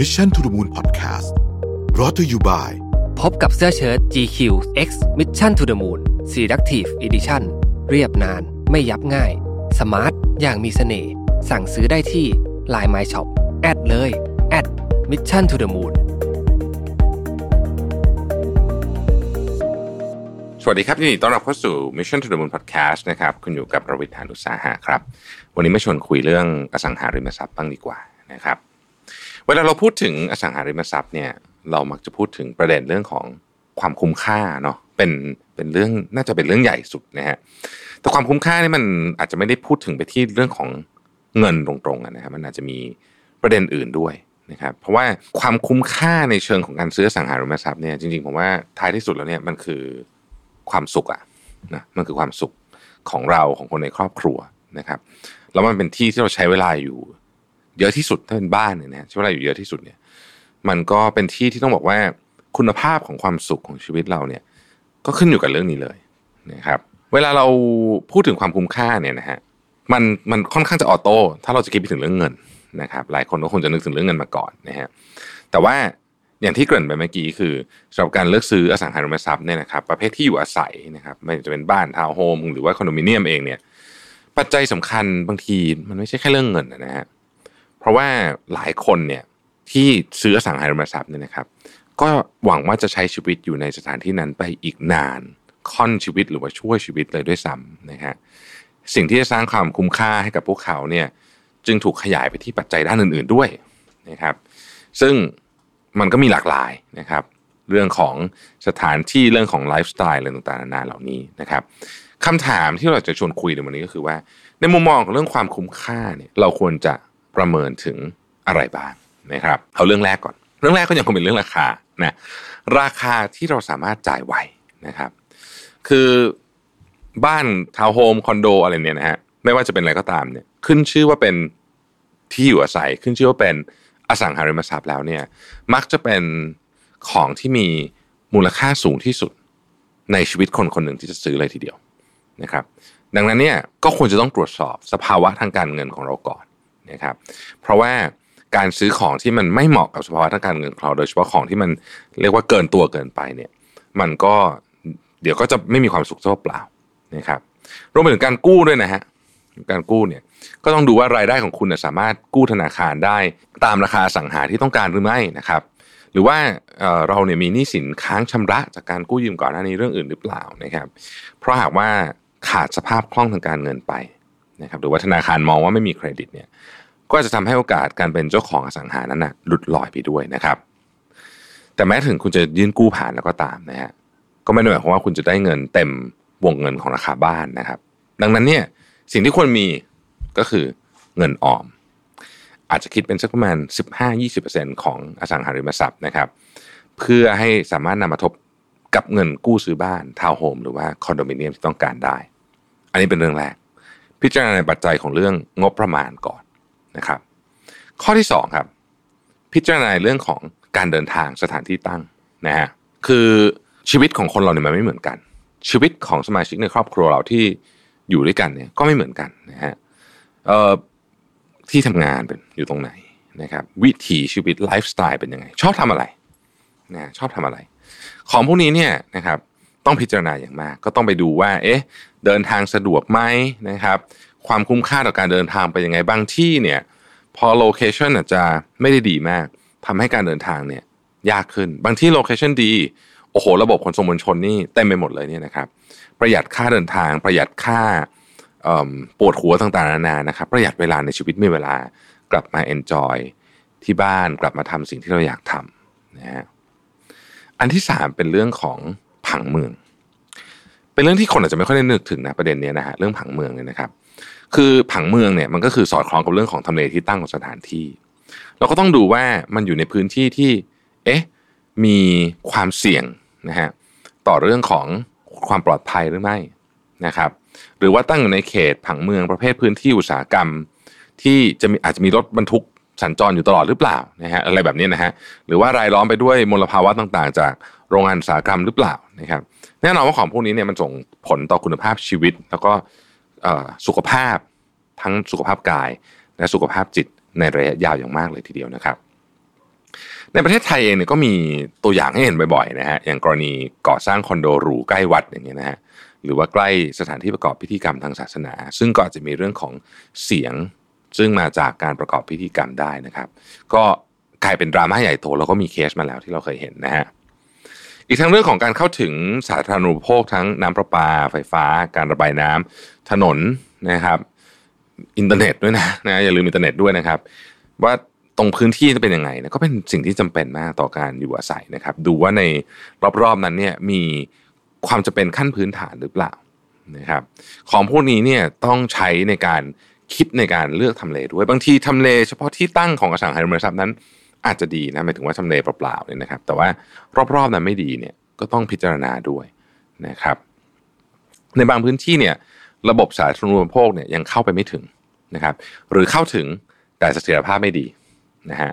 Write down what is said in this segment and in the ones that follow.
Mission to the Moon Podcast รอ t ธออยู่บ่ายพบกับเสื้อเชิ้ต GQ X Mission to the Moon Selective Edition เรียบนานไม่ยับง่าย สมาร์ท อย่างมีเสน่ห์สั่งซื้อได้ที่ Line My Shop แอดเลยแอด Mission to the Moon สวัสดีครับยินดีต้อนรับเข้าสู่ Mission to the Moon Podcast นะครับ คุณอยู่กับประวิทยานุสาหะครับ วันนี้มาชวนคุยเรื่องอสังหาริมทรัพย์บ้างดีกว่านะครับ เวลาเราพูดถึงอสังหาริมทรัพย์เนี่ยเรามักจะพูดถึงประเด็นเรื่องของความคุ้มค่าเนาะเป็นเป็นเรื่องน่าจะเป็นเรื่องใหญ่สุดนะฮะแต่ความคุ้มค่านี่มันอาจจะไม่ได้พูดถึงไปที่เรื่องของเงินตรงๆนะครับมันอาจจะมีประเด็นอื่นด้วยนะครับเพราะว่าความคุ้มค่าในเชิงของการซื้ออสังหาริมทรัพย์เนี่ยจริงๆผมว่าท้ายที่สุดแล้วเนี่ยมันคือความสุขอะนะมันคือความสุขของเราของคนในครอบครัวนะครับแล้วมันเป็นที่ที่เราใช้เวลาอยู่ เยอะที่สุดถ้าเป็นบ้านเนี่ยนะใช้เวลาอยู่เยอะที่สุดเนี่ย มันก็เป็นที่ที่ต้องบอกว่าคุณภาพของความสุขของชีวิตเราเนี่ย ก็ขึ้นอยู่กับเรื่องนี้เลยนะครับ เวลาเราพูดถึงความคุ้มค่าเนี่ยนะฮะมันมันค่อนข้างจะออโต้ถ้าเราจะคิดไปถึงเรื่องเงินนะครับ หลายคนก็คงจะนึกถึงเรื่องเงินมาก่อนนะฮะแต่ว่าอย่างที่เกริ่นไปเมื่อกี้คือสำหรับการเลือกซื้ออสังหาริมทรัพย์เนี่ยนะครับประเภทที่อยู่อาศัยนะครับไม่ว่าจะเป็นบ้านทาวน์โฮมหรือว่าคอนโดมิเนียมเองเนี่ย ปัจจัยสำคัญบางทีมันไม่ใช่แค่เรื่องเงินนะฮะ เพราะว่าหลายคนเนี่ยที่ซื้ออสังหาริมทรัพย์เนี่ยนะครับ ก็หวังว่าจะใช้ชีวิตอยู่ในสถานที่นั้นไปอีกนานค่อนชีวิตหรือว่าช่วยชีวิตเลยด้วยซ้ำนะฮะสิ่งที่จะสร้างความคุ้มค่าให้กับพวกเขาเนี่ยจึงถูกขยายไปที่ปัจจัยด้านอื่น ๆด้วยนะครับ ซึ่งมันก็มีหลากหลายนะครับ เรื่องของสถานที่เรื่องของไลฟ์สไตล์อะไรต่างๆนานาเหล่านี้นะครับคำถามที่เราจะชวนคุยในวันนี้ก็คือว่า ในมุมมองของเรื่องความคุ้มค่าเนี่ยเราควรจะ ประเมินถึงอะไรบ้างนะครับ เอาเรื่องแรกก่อน เรื่องแรกก็ยังคงเป็นเรื่องราคานะราคาที่เราสามารถจ่ายไหวนะครับ คือบ้านทาวน์โฮมคอนโดอะไรเนี่ยนะฮะไม่ว่าจะเป็นอะไรก็ตามเนี่ยขึ้นชื่อว่าเป็นที่อยู่อาศัย ขึ้นชื่อว่าเป็นอสังหาริมทรัพย์แล้วเนี่ยมักจะเป็นของที่มีมูลค่าสูงที่สุดในชีวิตคนคนหนึ่งที่จะซื้อเลยทีเดียวนะครับ ดังนั้นเนี่ยก็ควรจะต้องตรวจสอบสภาวะทางการเงินของเราก่อน นะครับ เพราะว่าการซื้อของที่มันไม่เหมาะกับสภาวะทางการเงินของเราโดยเฉพาะของที่มันเรียกว่าเกินตัวเกินไปเนี่ย มันก็เดี๋ยวก็จะไม่มีความสุขเท่าเปล่านะครับรวมไปถึงการกู้ด้วยนะฮะการกู้เนี่ยก็ต้องดูว่ารายได้ของคุณสามารถกู้ธนาคารได้ตามราคาสังหาที่ต้องการหรือไม่นะครับ หรือว่าเราเนี่ยมีหนี้สินค้างชำระจากการกู้ยืมก่อนหน้านี้เรื่องอื่นหรือเปล่านะครับ เพราะหากว่าขาดสภาพคล่องทางการเงินไป นะครับหรือว่าธนาคารมองว่าไม่มีเครดิตเนี่ยก็จะทำให้โอกาสการเป็นเจ้าของอสังหานั้นนะหลุดลอยไปด้วยนะครับ แต่แม้ถึงคุณจะยื่นกู้ผ่านแล้วก็ตามนะฮะก็ไม่ได้หมายความว่าคุณจะได้เงินเต็มวงเงินของราคาบ้านนะครับ ดังนั้นเนี่ยสิ่งที่ควรมีก็คือเงินออม อาจจะคิดเป็นสักประมาณ 15-20%ของอสังหาริมทรัพย์นะครับ เพื่อให้สามารถนำมาทบกับเงินกู้ซื้อบ้านทาวน์โฮมหรือว่าคอนโดมิเนียมที่ต้องการได้ อันนี้เป็นเรื่องแรก พิจารณาในปัจจัยของเรื่องงบประมาณก่อนนะครับ ข้อที่2ครับ พิจารณาเรื่องของการเดินทางสถานที่ตั้งนะฮะคือชีวิตของคนเราเนี่ยมันไม่เหมือนกัน ชีวิตของสมาชิกในครอบครัวเราที่อยู่ด้วยกันเนี่ยก็ไม่เหมือนกันนะฮะที่ทำงานเป็นอยู่ตรงไหนนะครับวิถีชีวิตไลฟ์สไตล์เป็นยังไง ชอบทำอะไรนะชอบทำอะไร ของพวกนี้เนี่ยนะครับ ต้องพิจารณาอย่างมาก ก็ต้องไปดูว่า เอ๊ะ เดินทางสะดวกไหมนะครับ ความคุ้มค่าต่อการเดินทางไปยังไงบางที่เนี่ย พอ location อาจจะไม่ได้ดีมากทำให้การเดินทางเนี่ยยากขึ้น บางที่ location ดี โอ้โห ระบบขนส่งมวลชนนี่เต็มไปหมดเลยเนี่ยนะครับ ประหยัดค่าเดินทาง ประหยัดค่าปวดหัวต่างๆนานานะครับ ประหยัดเวลาในชีวิตมีเวลากลับมา enjoy ที่บ้านกลับมาทำสิ่งที่เราอยากทำนะฮะอันที่สามเป็นเรื่องของผังเมือง เป็นเรื่องที่คนอาจจะไม่ค่อยได้นึกถึงนะประเด็นนี้นะฮะเรื่องผังเมืองเนี่ยนะครับ คือผังเมืองเนี่ยมันก็คือสอดคล้องกับเรื่องของทำเลที่ตั้งของสถานที่ เราก็ต้องดูว่ามันอยู่ในพื้นที่ที่เอ๊ะมีความเสี่ยงนะฮะต่อเรื่องของความปลอดภัยหรือไม่นะครับ หรือว่าตั้งอยู่ในเขตผังเมืองประเภทพื้นที่อุตสาหกรรม ที่จะมีอาจจะมีรถบรรทุกสัญจรอยู่ตลอดหรือเปล่านะฮะอะไรแบบนี้นะฮะหรือว่ารายล้อมไปด้วยมลภาวะต่างๆ จาก โรงงานอุตสาหกรรมหรือเปล่านะครับแน่นอนว่าของพวกนี้เนี่ยมันส่งผลต่อคุณภาพชีวิต แล้วก็สุขภาพทั้งสุขภาพกาย และสุขภาพจิตในระยะยาวอย่างมากเลยทีเดียวนะครับ ในประเทศไทยเองเนี่ยก็มีตัวอย่างให้เห็นบ่อยๆนะฮะอย่างกรณีก่อสร้างคอนโดหรูใกล้วัดอย่างเงี้ยนะฮะหรือว่าใกล้สถานที่ประกอบพิธีกรรมทางศาสนา ซึ่งก็อาจจะมีเรื่องของเสียงซึ่งมาจากการประกอบพิธีกรรมได้นะครับ ก็กลายเป็นดราม่าใหญ่โตแล้วก็มีเคสมาแล้วที่เราเคยเห็นนะฮะ อีกทั้งเรื่องของการเข้าถึงสาธารณูปโภคทั้งน้ำประปา ไฟฟ้า การระบายน้ำถนนนะครับ อินเทอร์เน็ตด้วยนะนะอย่าลืมอินเทอร์เน็ตด้วยนะครับ ว่าตรงพื้นที่จะเป็นยังไงนะก็เป็นสิ่งที่จำเป็นมากต่อการอยู่อาศัยนะครับ ดูว่าในรอบๆนั้นเนี่ยมีความจำเป็นขั้นพื้นฐานหรือเปล่านะครับ ของพวกนี้เนี่ยต้องใช้ในการคิดในการเลือกทำเลด้วย บางทีทำเลเฉพาะที่ตั้งของอสังหาริมทรัพย์นั้น อาจจะดีนะหมายถึงว่าทำเลเปล่าๆเนี่ยนะครับ แต่ว่ารอบๆนั้นไม่ดีเนี่ยก็ต้องพิจารณาด้วยนะครับ ในบางพื้นที่เนี่ยระบบสาธารณูปโภคเนี่ยยังเข้าไปไม่ถึงนะครับ หรือเข้าถึงแต่เสถียรภาพไม่ดีนะฮะ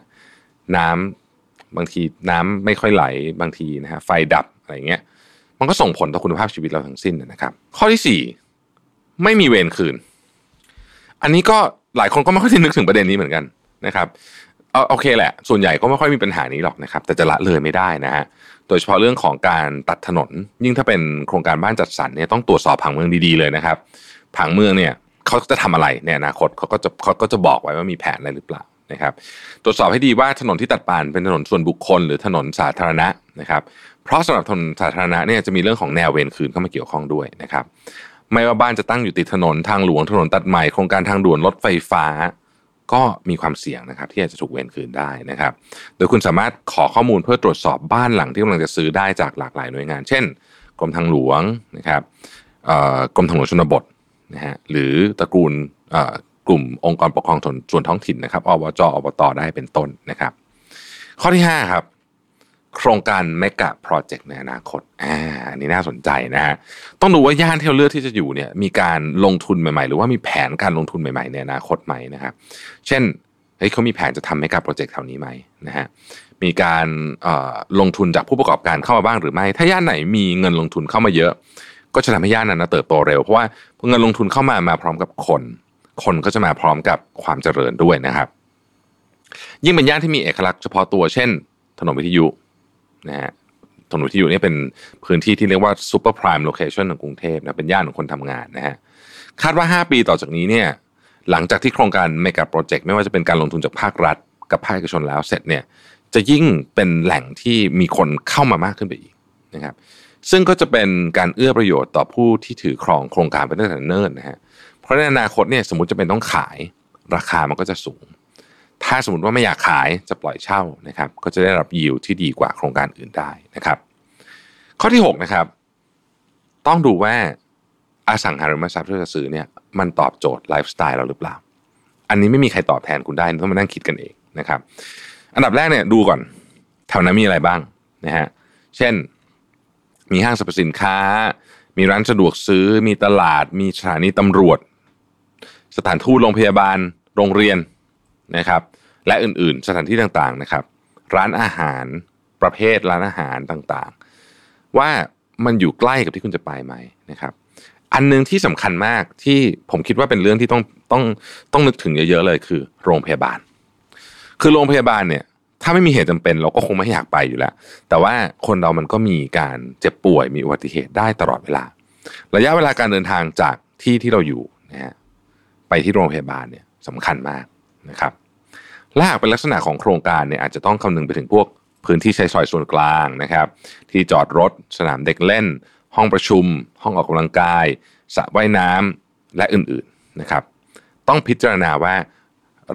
น้ำบางทีน้ำไม่ค่อยไหลบางทีนะฮะไฟดับอะไรเงี้ย มันก็ส่งผลต่อคุณภาพชีวิตเราทั้งสิ้นนะครับ ข้อที่สี่ไม่มีเวรคืน อันนี้ก็หลายคนก็ไม่ค่อยนึกถึงประเด็นนี้เหมือนกันนะครับ เอาโอเคแหละ ส่วนใหญ่ก็ไม่ค่อยมีปัญหานี้หรอกนะครับ แต่จะละเลยไม่ได้นะฮะโดยเฉพาะเรื่องของการตัดถนน ยิ่งถ้าเป็นโครงการบ้านจัดสรรเนี่ยต้องตรวจสอบผังเมืองดีๆเลยนะครับ ผังเมืองเนี่ยเขาจะทำอะไรในอนาคตเขาก็จะเขาก็จะบอกไว้ว่ามีแผนอะไรหรือเปล่านะครับตรวจสอบให้ดีว่าถนนที่ตัดปานเป็นถนนส่วนบุคคล หรือถนนสาธารณะนะครับเพราะสำหรับถนนสาธารณะเนี่ยจะมีเรื่องของแนวเวรคืนเข้ามาเกี่ยวข้องด้วยนะครับไม่ว่าบ้านจะตั้งอยู่ติดถนนทางหลวงถนนตัดใหม่โครงการทางด่วนรถไฟฟ้า ก็มีความเสี่ยงนะครับ ที่อาจจะถูกเวรคืนได้นะครับ โดยคุณสามารถขอข้อมูลเพื่อตรวจสอบบ้านหลังที่กำลังจะซื้อได้จากหลากหลายหน่วยงาน เช่น กรมทางหลวงนะครับกรมทางหลวงชนบทนะฮะหรือตระกูลกลุ่มองค์กรปกครองส่วนท้องถิ่นนะครับอบจอบตได้เป็นต้นนะครับ ข้อที่5ครับ โครงการเมกะโปรเจกต์ในอนาคต อ่าอันนี้น่าสนใจนะฮะ ต้องดูว่าย่านที่เราเลือกที่จะอยู่เนี่ย มีการลงทุนใหม่ๆ หรือว่ามีแผนการลงทุนใหม่ๆ ในอนาคตไหมนะครับ เช่น เฮ้ยเขามีแผนจะทำเมกะโปรเจกต์แถวนี้ไหมนะฮะ มีการลงทุนจากผู้ประกอบการเข้ามาบ้างหรือไม่ ถ้าย่านไหนมีเงินลงทุนเข้ามาเยอะ ก็จะทำให้ย่านนั้นเติบโตเร็ว เพราะว่าเงินลงทุนเข้ามามาพร้อมกับคน คนก็จะมาพร้อมกับความเจริญด้วยนะครับ ยิ่งเป็นย่านที่มีเอกลักษณ์เฉพาะตัว เช่น ถนนวิทยุ นะฮะถนนวิทยุนี่เป็นพื้นที่ที่เรียกว่า super prime location ของกรุงเทพนะเป็นย่านของคนทำงานนะฮะคาดว่า 5 ปีต่อจากนี้เนี่ยหลังจากที่โครงการเมกะโปรเจกต์ไม่ว่าจะเป็นการลงทุนจากภาครัฐ กับภาคเอกชนแล้วเสร็จเนี่ยจะยิ่งเป็นแหล่งที่มีคนเข้ามามากขึ้นไปอีกนะครับซึ่งก็จะเป็นการเอื้อประโยชน์ต่อผู้ที่ถือครองโครงการไปตั้งแต่เนิ่นนะฮะเพราะในอนาคตเนี่ยสมมติจะเป็นต้องขายราคามันก็จะสูง ถ้าสมมติว่าไม่อยากขายจะปล่อยเช่านะครับ ก็จะได้รับยิวที่ดีกว่าโครงการอื่นได้นะครับ ข้อที่6นะครับ ต้องดูว่าอสังหาริมทรัพย์ที่จะซื้อเนี่ยมันตอบโจทย์ไลฟ์สไตล์เราหรือเปล่า อันนี้ไม่มีใครตอบแทนคุณได้ต้องมานั่งคิดกันเองนะครับ อันดับแรกเนี่ยดูก่อนแถวนั้นมีอะไรบ้างนะฮะเช่น มีห้างสรรพสินค้า มีร้านสะดวกซื้อ มีตลาด มีสถานีตำรวจ สถานทูตโรงพยาบาล โรงเรียน นะครับและอื่นๆ สถานที่ต่างๆนะครับ ร้านอาหารประเภทร้านอาหารต่างๆ ว่ามันอยู่ใกล้กับที่คุณจะไปไหมนะครับอันนึงที่สำคัญมากที่ผมคิดว่าเป็นเรื่องที่ต้องต้องต้องนึกถึงเยอะๆเลยคือ โรงพยาบาล คือโรงพยาบาลเนี่ยถ้าไม่มีเหตุจำเป็น เราก็คงไม่อยากไปอยู่แล้ว แต่ว่าคนเรามันก็มีการเจ็บป่วยมีอุบัติเหตุได้ตลอดเวลา ระยะเวลาการเดินทางจากที่ที่เราอยู่นะฮะไปที่โรงพยาบาลเนี่ยสำคัญมากนะครับ และหากเป็นลักษณะของโครงการเนี่ยอาจจะต้องคำนึงไปถึงพวกพื้นที่ใช้สอยส่วนกลางนะครับ ที่จอดรถสนามเด็กเล่น ห้องประชุม ห้องออกกำลังกายสระว่ายน้ำและอื่นๆนะครับ ต้องพิจารณาว่า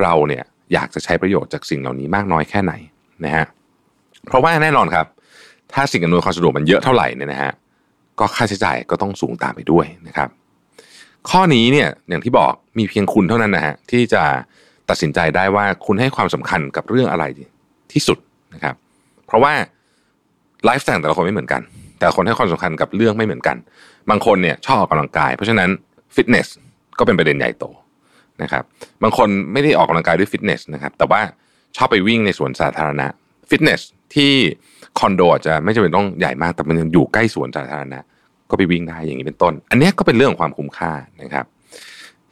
เราเนี่ยอยากจะใช้ประโยชน์จากสิ่งเหล่านี้มากน้อยแค่ไหนนะฮะเพราะว่าแน่นอนครับ ถ้าสิ่งอำนวยความสะดวกมันเยอะเท่าไหร่เนี่ยนะฮะก็ค่าใช้จ่ายก็ต้องสูงตามไปด้วยนะครับ ข้อนี้เนี่ยอย่างที่บอกมีเพียงคุณเท่านั้นนะฮะที่จะ ตัดสินใจได้ว่าคุณให้ความสำคัญกับเรื่องอะไรที่สุดนะครับ เพราะว่าไลฟ์สไตล์แต่ละคนไม่เหมือนกัน แต่คนให้ความสำคัญกับเรื่องไม่เหมือนกัน บางคนเนี่ยชอบออกกำลังกาย เพราะฉะนั้นฟิตเนสก็เป็นประเด็นใหญ่โตนะครับ บางคนไม่ได้ออกกำลังกายด้วยฟิตเนสนะครับ แต่ว่าชอบไปวิ่งในสวนสาธารณะฟิตเนสที่คอนโดอาจจะไม่จำเป็นต้องใหญ่มาก แต่มันยังอยู่ใกล้สวนสาธารณะก็ไปวิ่งได้อย่างนี้เป็นต้น อันนี้ก็เป็นเรื่องของความคุ้มค่านะครับ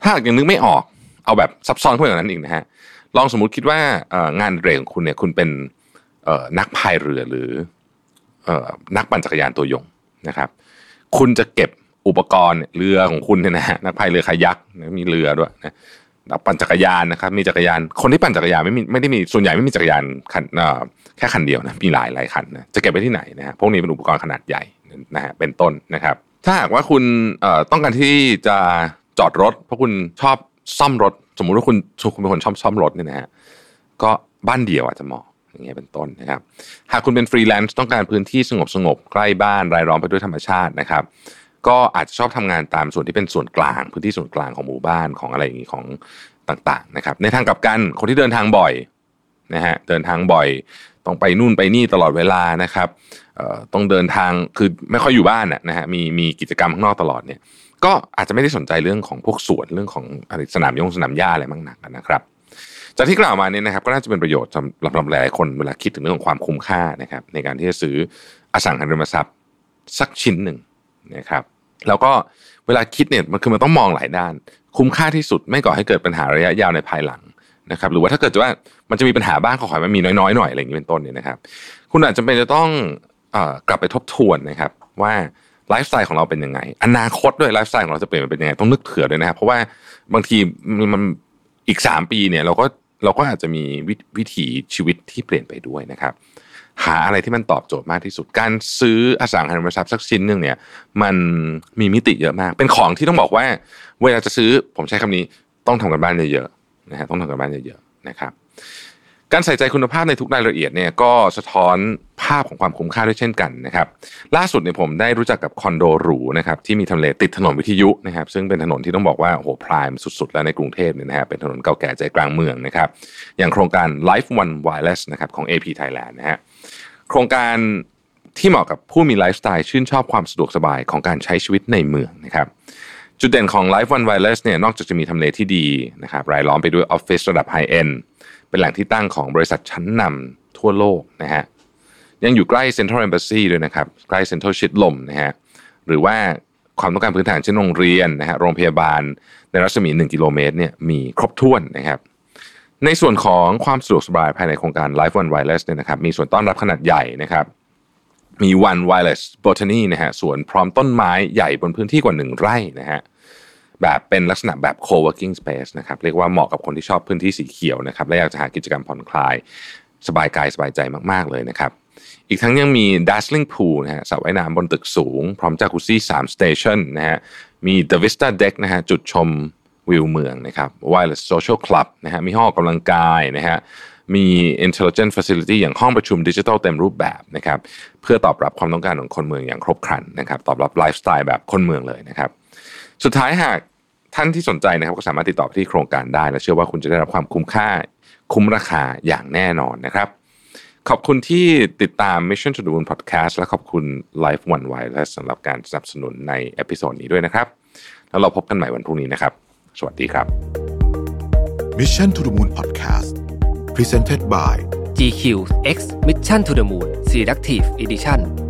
ถ้าอย่างนึกไม่ออก เอาแบบซับซ้อนขึ้นกว่านั้นอีกนะฮะลองสมมุติคิดว่างานเรของคุณเนี่ยคุณเป็นนักพายเรือหรือเอ่อนักปั่นจักรยานตัวยงนะครับ คุณจะเก็บอุปกรณ์เรือของคุณเนี่ยนะฮะนักพายเรือคายักมีเรือด้วยนะนักปั่นจักรยานนะครับ มีจักรยาน คนที่ปั่นจักรยานไม่มีไม่ได้มีส่วนใหญ่ไม่มีจักรยานคันแค่คันเดียวนะมีหลายหลายคันนะจะเก็บไว้ที่ไหนนะฮะพวกนี้เป็นอุปกรณ์ขนาดใหญ่นะฮะเป็นต้นนะครับ ถ้าหากว่าคุณต้องการที่จะจอดรถ เพราะคุณชอบ ซ่อมรถ สมมุติว่าคุณคุณเป็นคนชอบซ่อมรถเนี่ยนะฮะก็บ้านเดียวอาจจะเหมาะอย่างเงี้ยเป็นต้นนะครับ หากคุณเป็นฟรีแลนซ์ต้องการพื้นที่สงบสงบใกล้บ้านรายล้อมไปด้วยธรรมชาตินะครับ ก็อาจจะชอบทำงานตามส่วนที่เป็นส่วนกลาง พื้นที่ส่วนกลางของหมู่บ้านของอะไรอย่างงี้ของต่างๆนะครับ ในทางกลับกันคนที่เดินทางบ่อยนะฮะเดินทางบ่อยต้องไปนู่นไปนี่ตลอดเวลานะครับต้องเดินทางคือไม่ค่อยอยู่บ้านนะฮะมีมีกิจกรรมข้างนอกตลอดเนี่ย ก็อาจจะไม่ได้สนใจเรื่องของพวกสวนเรื่องของอสนามยงสนามหญ้าอะไรมากนักนะครับ จากที่กล่าวมาเนี่ยนะครับ ก็น่าจะเป็นประโยชน์สำหรับหลายคนเวลาคิดถึงเรื่องของความคุ้มค่านะครับ ในการที่จะซื้ออสังหาริมทรัพย์สักชิ้นหนึ่งนะครับ แล้วก็เวลาคิดเนี่ยมันคือมันต้องมองหลายด้าน คุ้มค่าที่สุดไม่ก่อให้เกิดปัญหาระยะยาวในภายหลังนะครับ หรือว่าถ้าเกิดว่ามันจะมีปัญหาบ้างขอขอมันมีน้อยๆหน่อยอะไรอย่างนี้เป็นต้นเนี่ยนะครับ คุณอาจจะเป็นจะต้องกลับไปทบทวนนะครับ ว่า ไลฟ์สไตล์ของเราเป็นยังไง อนาคตด้วยไลฟ์สไตล์ของเราจะเปลี่ยนเป็นยังไงต้องนึกเผื่อด้วยนะครับเพราะว่าบางทีมันอีกสามปีเนี่ยเราก็เราก็อาจจะมีวิถีชีวิตที่เปลี่ยนไปด้วยนะครับ หาอะไรที่มันตอบโจทย์มากที่สุด การซื้ออสังหาริมทรัพย์สักชิ้นหนึ่งเนี่ย มันมีมิติเยอะมาก เป็นของที่ต้องบอกว่า เวลาจะซื้อผมใช้คำนี้ต้องทำการบ้านเยอะๆนะฮะต้องทำการบ้านเยอะๆนะครับ การใส่ใจคุณภาพในทุกรายละเอียดเนี่ยก็สะท้อนภาพของความคุ้มค่าด้วยเช่นกันนะครับล่าสุดเนี่ยผมได้รู้จักกับคอนโดหรูนะครับที่มีทำเลติดถนนวิทยุนะครับซึ่งเป็นถนนที่ต้องบอกว่าโอ้โห prime สุดๆ แล้วในกรุงเทพเนี่ยนะฮะเป็นถนนเก่าแก่ใจกลางเมืองนะครับอย่างโครงการ Life One Wireless นะครับของ AP Thailand นะฮะโครงการที่เหมาะกับผู้มีไลฟ์สไตล์ชื่นชอบความสะดวกสบายของการใช้ชีวิตในเมืองนะครับจุดเด่นของ Life One Wireless เนี่ยนอกจากจะมีทำเลที่ดีนะครับรายล้อมไปด้วยออฟฟิศระดับ high-end เป็นแหล่งที่ตั้งของบริษัทชั้นนำทั่วโลกนะฮะยังอยู่ใกล้เซ็นทรัลเอมบ s ซีด้วยนะครับใกล้เซ็นทรัลชิดลมนะฮะหรือว่าความต้องการพื้นฐานเช่นโรงเรียนนะฮะโรงพยาบาลในรัศมี 1 กิโลเมตรเนี่ยมีครบถ้วนนะครับในส่วนของความสะดวกสบายภายในโครงการ Life One Wireless เนี่ยนะครับมีส่วนต้อนรับขนาดใหญ่นะครับมี One Wireless Botany นะฮะสวนพร้อมต้นไม้ใหญ่บนพื้นที่กว่า 1 ไร่นะฮะ แบบเป็นลักษณะแบบ co-working space นะครับเรียกว่าเหมาะกับคนที่ชอบพื้นที่สีเขียวนะครับและอยากจะหากิจกรรมผ่อนคลาย สบายกายสบายใจมาก ๆ เลยนะครับ อีกทั้งยังมี dazzling pool นะฮะสระว่ายน้ำบนตึกสูง พร้อมจากุซี่3 station นะฮะมี the vista deck นะฮะจุดชมวิวเมืองนะครับ wireless social club นะฮะมีห้องกำลังกายนะฮะมี intelligent facility อย่างห้องประชุมดิจิทัลเต็มรูปแบบนะครับเพื่อตอบรับความต้องการของคนเมืองอย่างครบครันนะครับตอบรับไลฟ์สไตล์แบบคนเมืองเลยนะครับ สุดท้ายหากท่านที่สนใจนะครับก็สามารถติดต่อที่โครงการได้ และเชื่อว่าคุณจะได้รับความคุ้มค่าคุ้มราคาอย่างแน่นอนนะครับ ขอบคุณที่ติดตาม Mission to the Moon Podcast และขอบคุณ Life One Wireless สำหรับการสนับสนุนใน episode นี้ด้วยนะครับ แล้วเราพบกันใหม่วันพรุ่งนี้นะครับ สวัสดีครับ Mission to the Moon Podcast Presented by GQ X Mission to the Moon Selective Edition